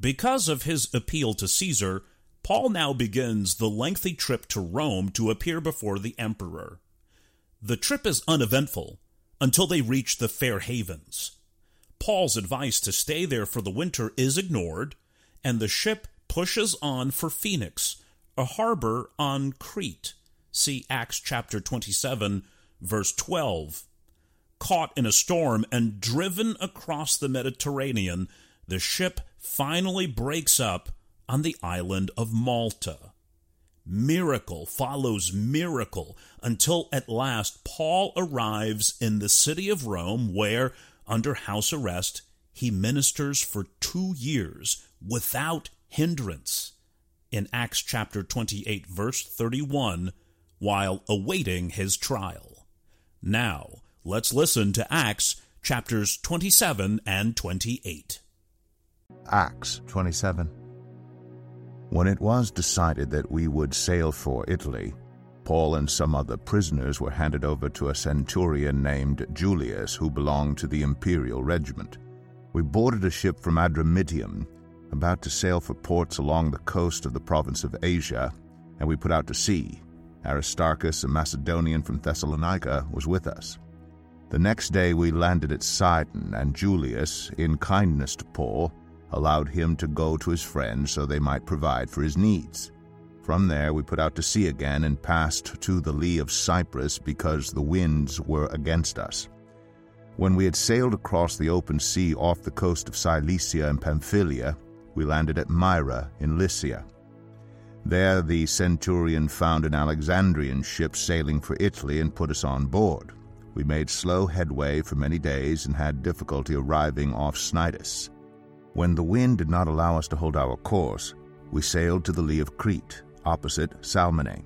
Because of his appeal to Caesar, Paul now begins the lengthy trip to Rome to appear before the emperor. The trip is uneventful until they reach the Fair Havens. Paul's advice to stay there for the winter is ignored, and the ship pushes on for Phoenix, a harbor on Crete. See Acts chapter 27, verse 12. Caught in a storm and driven across the Mediterranean, the ship finally breaks up on the island of Malta. Miracle follows miracle until at last Paul arrives in the city of Rome, where, under house arrest, he ministers for two years without hindrance. In Acts chapter 28, verse 31, while awaiting his trial. Now, let's listen to Acts chapters 27 and 28. Acts 27. When it was decided that we would sail for Italy, Paul and some other prisoners were handed over to a centurion named Julius, who belonged to the imperial regiment. We boarded a ship from Adramyttium, about to sail for ports along the coast of the province of Asia, and we put out to sea. Aristarchus, a Macedonian from Thessalonica, was with us. The next day we landed at Sidon, and Julius, in kindness to Paul, allowed him to go to his friends so they might provide for his needs. From there we put out to sea again and passed to the lee of Cyprus because the winds were against us. When we had sailed across the open sea off the coast of Cilicia and Pamphylia, we landed at Myra in Lycia. There the centurion found an Alexandrian ship sailing for Italy and put us on board. We made slow headway for many days and had difficulty arriving off Cnidus. When the wind did not allow us to hold our course, we sailed to the lee of Crete, opposite Salmone.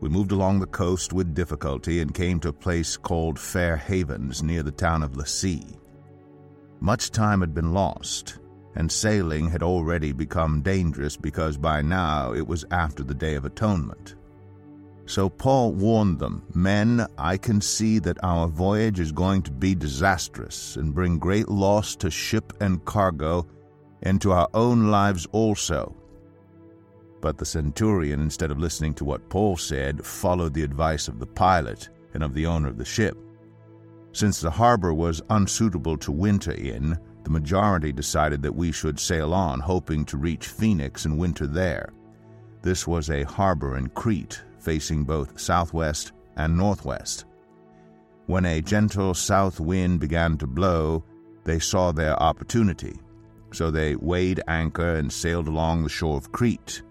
We moved along the coast with difficulty and came to a place called Fair Havens near the town of Lasea. Much time had been lost, and sailing had already become dangerous because by now it was after the Day of Atonement. So Paul warned them, Men, I can see that our voyage is going to be disastrous and bring great loss to ship and cargo, and to our own lives also. But the centurion, instead of listening to what Paul said, followed the advice of the pilot and of the owner of the ship. Since the harbor was unsuitable to winter in, the majority decided that we should sail on, hoping to reach Phoenix and winter there. This was a harbor in Crete, facing both southwest and northwest. When a gentle south wind began to blow, they saw their opportunity. So they weighed anchor and sailed along the shore of Crete.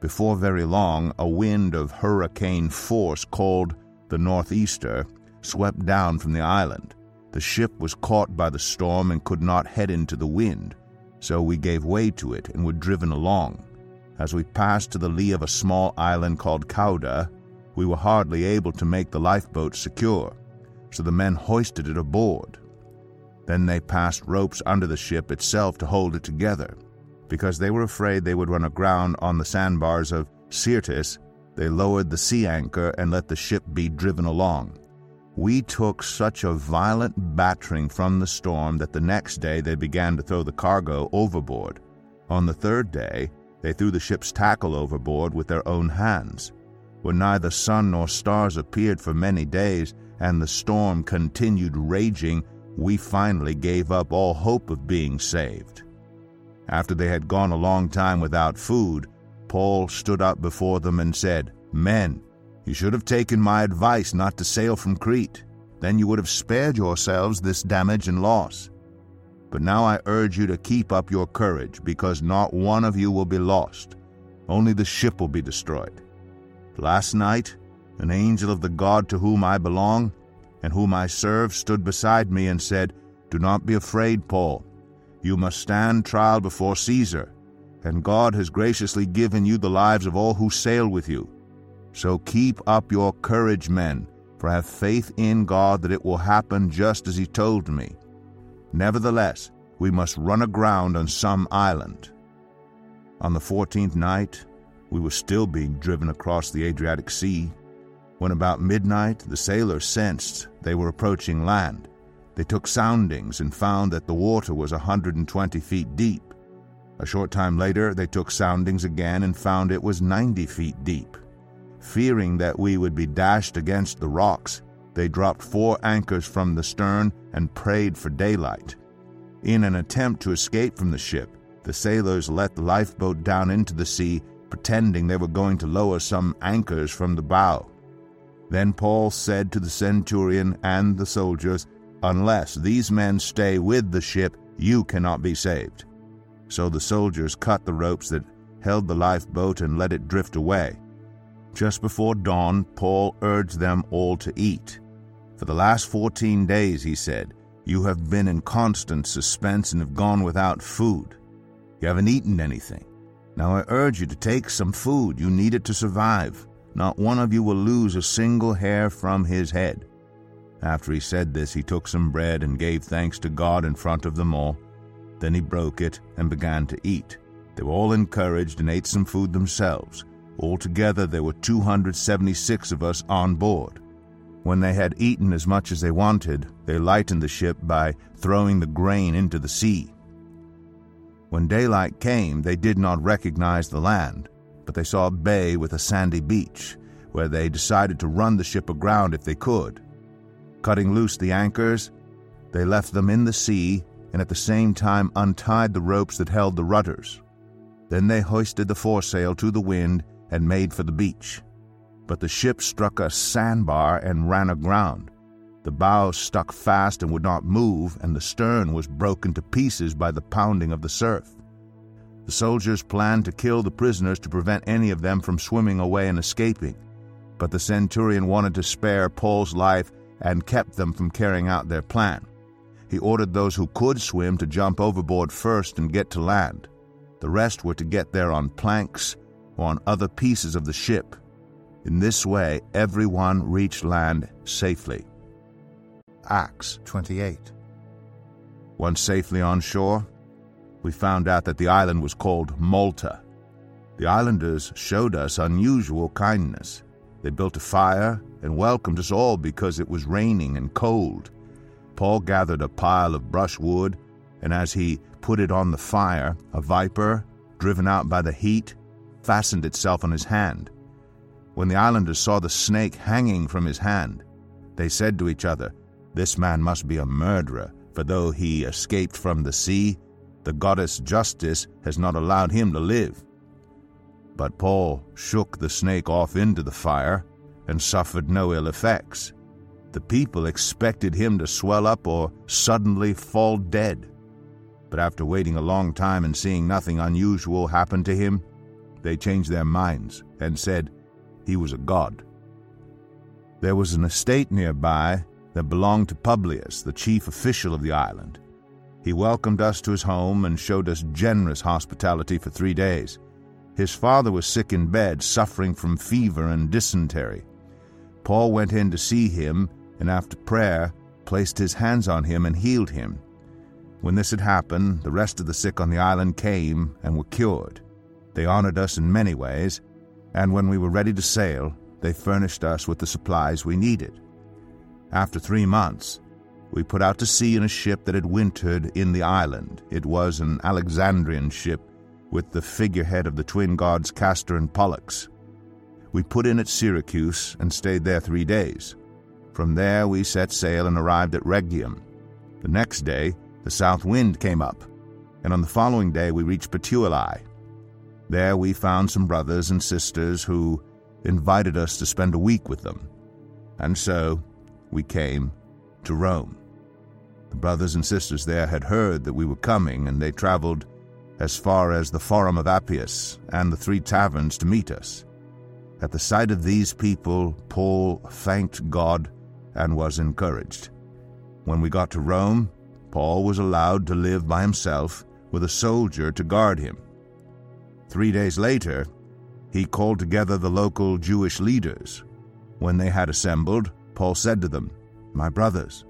Before very long, a wind of hurricane force called the Northeaster swept down from the island. The ship was caught by the storm and could not head into the wind, so we gave way to it and were driven along. As we passed to the lee of a small island called Cauda, we were hardly able to make the lifeboat secure, so the men hoisted it aboard. Then they passed ropes under the ship itself to hold it together. Because they were afraid they would run aground on the sandbars of Syrtis, they lowered the sea anchor and let the ship be driven along. We took such a violent battering from the storm that the next day they began to throw the cargo overboard. On the third day, they threw the ship's tackle overboard with their own hands. When neither sun nor stars appeared for many days, and the storm continued raging, we finally gave up all hope of being saved. After they had gone a long time without food, Paul stood up before them and said, Men, you should have taken my advice not to sail from Crete. Then you would have spared yourselves this damage and loss. But now I urge you to keep up your courage, because not one of you will be lost. Only the ship will be destroyed. Last night, an angel of the God to whom I belong and whom I serve stood beside me and said, Do not be afraid, Paul. You must stand trial before Caesar. and God has graciously given you the lives of all who sail with you. So keep up your courage, men, for I have faith in God that it will happen just as He told me. Nevertheless, we must run aground on some island. On the fourteenth night, we were still being driven across the Adriatic Sea. When about midnight the sailors sensed they were approaching land, they took soundings and found that the water was a 120 feet deep. A short time later, they took soundings again and found it was 90 feet deep. Fearing that we would be dashed against the rocks, they dropped four anchors from the stern and prayed for daylight. In an attempt to escape from the ship, the sailors let the lifeboat down into the sea, pretending they were going to lower some anchors from the bow. Then Paul said to the centurion and the soldiers, Unless these men stay with the ship, you cannot be saved. So the soldiers cut the ropes that held the lifeboat and let it drift away. Just before dawn, Paul urged them all to eat. For the last fourteen days, he said, you have been in constant suspense and have gone without food. You haven't eaten anything. Now I urge you to take some food. You need it to survive. Not one of you will lose a single hair from his head. After he said this, he took some bread and gave thanks to God in front of them all. Then he broke it and began to eat. They were all encouraged and ate some food themselves. Altogether, there were 276 of us on board. When they had eaten as much as they wanted, they lightened the ship by throwing the grain into the sea. When daylight came, they did not recognize the land, but they saw a bay with a sandy beach, where they decided to run the ship aground if they could. Cutting loose the anchors, they left them in the sea and at the same time untied the ropes that held the rudders. Then they hoisted the foresail to the wind and made for the beach. But the ship struck a sandbar and ran aground. The bow stuck fast and would not move, and the stern was broken to pieces by the pounding of the surf. The soldiers planned to kill the prisoners to prevent any of them from swimming away and escaping. But the centurion wanted to spare Paul's life and kept them from carrying out their plan. He ordered those who could swim to jump overboard first and get to land. The rest were to get there on planks or on other pieces of the ship. In this way, everyone reached land safely. Acts 28. Once safely on shore, we found out that the island was called Malta. The islanders showed us unusual kindness. They built a fire and welcomed us all because it was raining and cold. Paul gathered a pile of brushwood, and as he put it on the fire, a viper, driven out by the heat, fastened itself on his hand. When the islanders saw the snake hanging from his hand, they said to each other, This man must be a murderer, for though he escaped from the sea, the goddess Justice has not allowed him to live. But Paul shook the snake off into the fire and suffered no ill effects. The people expected him to swell up or suddenly fall dead. But after waiting a long time and seeing nothing unusual happen to him, they changed their minds and said he was a god. There was an estate nearby that belonged to Publius, the chief official of the island. He welcomed us to his home and showed us generous hospitality for three days. His father was sick in bed, suffering from fever and dysentery. Paul went in to see him and after prayer placed his hands on him and healed him. When this had happened, the rest of the sick on the island came and were cured. They honored us in many ways, and when we were ready to sail, they furnished us with the supplies we needed. After three months, we put out to sea in a ship that had wintered in the island. It was an Alexandrian ship with the figurehead of the twin gods Castor and Pollux. We put in at Syracuse and stayed there three days. From there we set sail and arrived at Rhegium. The next day the south wind came up, and on the following day we reached Puteoli. There we found some brothers and sisters who invited us to spend a week with them, and so we came to Rome. The brothers and sisters there had heard that we were coming, and they traveled as far as the Forum of Appius and the Three Taverns to meet us. At the sight of these people, Paul thanked God and was encouraged. When we got to Rome, Paul was allowed to live by himself with a soldier to guard him. Three days later, he called together the local Jewish leaders. When they had assembled, Paul said to them, My brothers,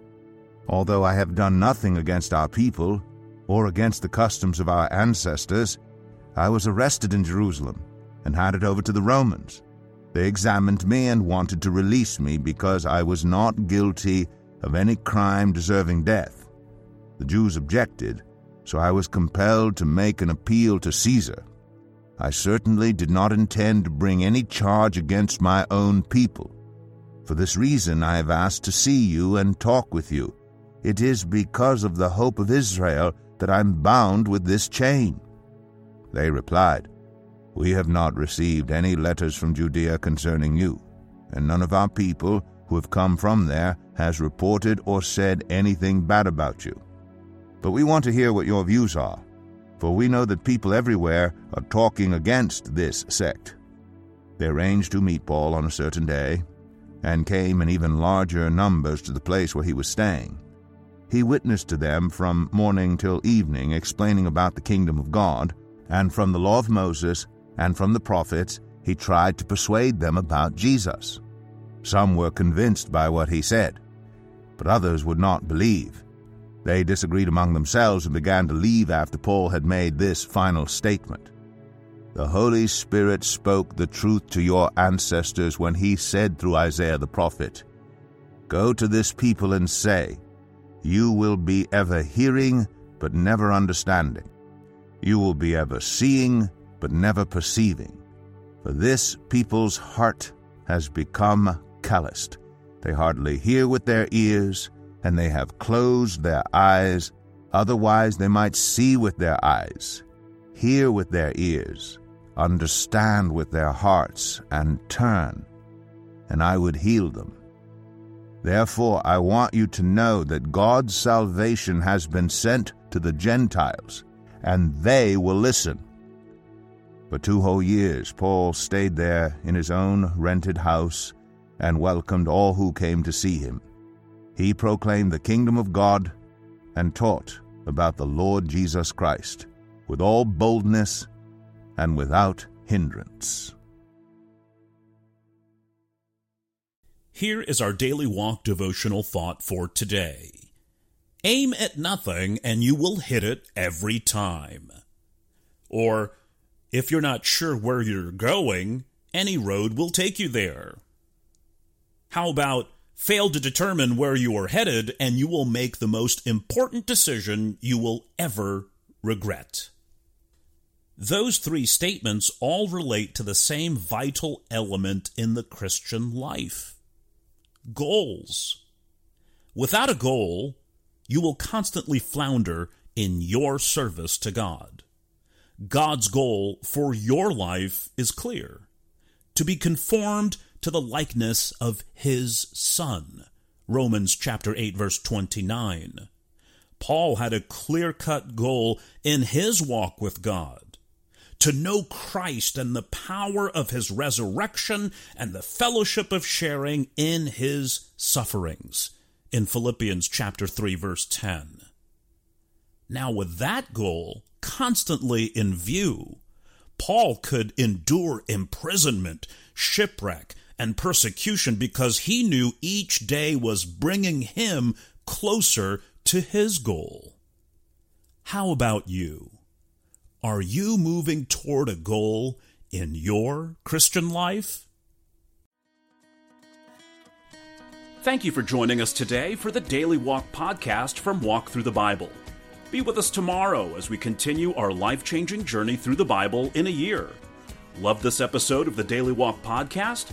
although I have done nothing against our people or against the customs of our ancestors, I was arrested in Jerusalem and handed over to the Romans. They examined me and wanted to release me because I was not guilty of any crime deserving death. The Jews objected, so I was compelled to make an appeal to Caesar. I certainly did not intend to bring any charge against my own people. For this reason I have asked to see you and talk with you. It is because of the hope of Israel that I'm bound with this chain. They replied, We have not received any letters from Judea concerning you, and none of our people who have come from there has reported or said anything bad about you. But we want to hear what your views are for we know that people everywhere are talking against this sect. They arranged to meet Paul on a certain day, and came in even larger numbers to the place where he was staying. He witnessed to them from morning till evening, explaining about the kingdom of God, and from the law of Moses and from the prophets, he tried to persuade them about Jesus. Some were convinced by what he said, but others would not believe. They disagreed among themselves and began to leave after Paul had made this final statement. The Holy Spirit spoke the truth to your ancestors when he said through Isaiah the prophet, Go to this people and say, You will be ever hearing, but never understanding. You will be ever seeing, but never perceiving. For this people's heart has become calloused. They hardly hear with their ears, and they have closed their eyes, otherwise they might see with their eyes, hear with their ears, understand with their hearts, and turn, and I would heal them. Therefore, I want you to know that God's salvation has been sent to the Gentiles, and they will listen. For two whole years, Paul stayed there in his own rented house and welcomed all who came to see him. He proclaimed the kingdom of God and taught about the Lord Jesus Christ with all boldness and without hindrance. Here is our daily walk devotional thought for today. Aim at nothing and you will hit it every time. Or, if you're not sure where you're going, any road will take you there. How about Fail to determine where you are headed, and you will make the most important decision you will ever regret. Those three statements all relate to the same vital element in the Christian life goals. Without a goal, you will constantly flounder in your service to God. God's goal for your life is clear to be conformed to the likeness of his Son. Romans chapter 8 verse 29. Paul had a clear-cut goal in his walk with God to know Christ and the power of his resurrection and the fellowship of sharing in his sufferings in Philippians chapter 3 verse 10. Now with that goal constantly in view, Paul could endure imprisonment, shipwreck, and persecution because he knew each day was bringing him closer to his goal. How about you? Are you moving toward a goal in your Christian life? Thank you for joining us today for the Daily Walk podcast from Walk Thru the Bible. Be with us tomorrow as we continue our life changing journey through the Bible in a year. Love this episode of the Daily Walk podcast?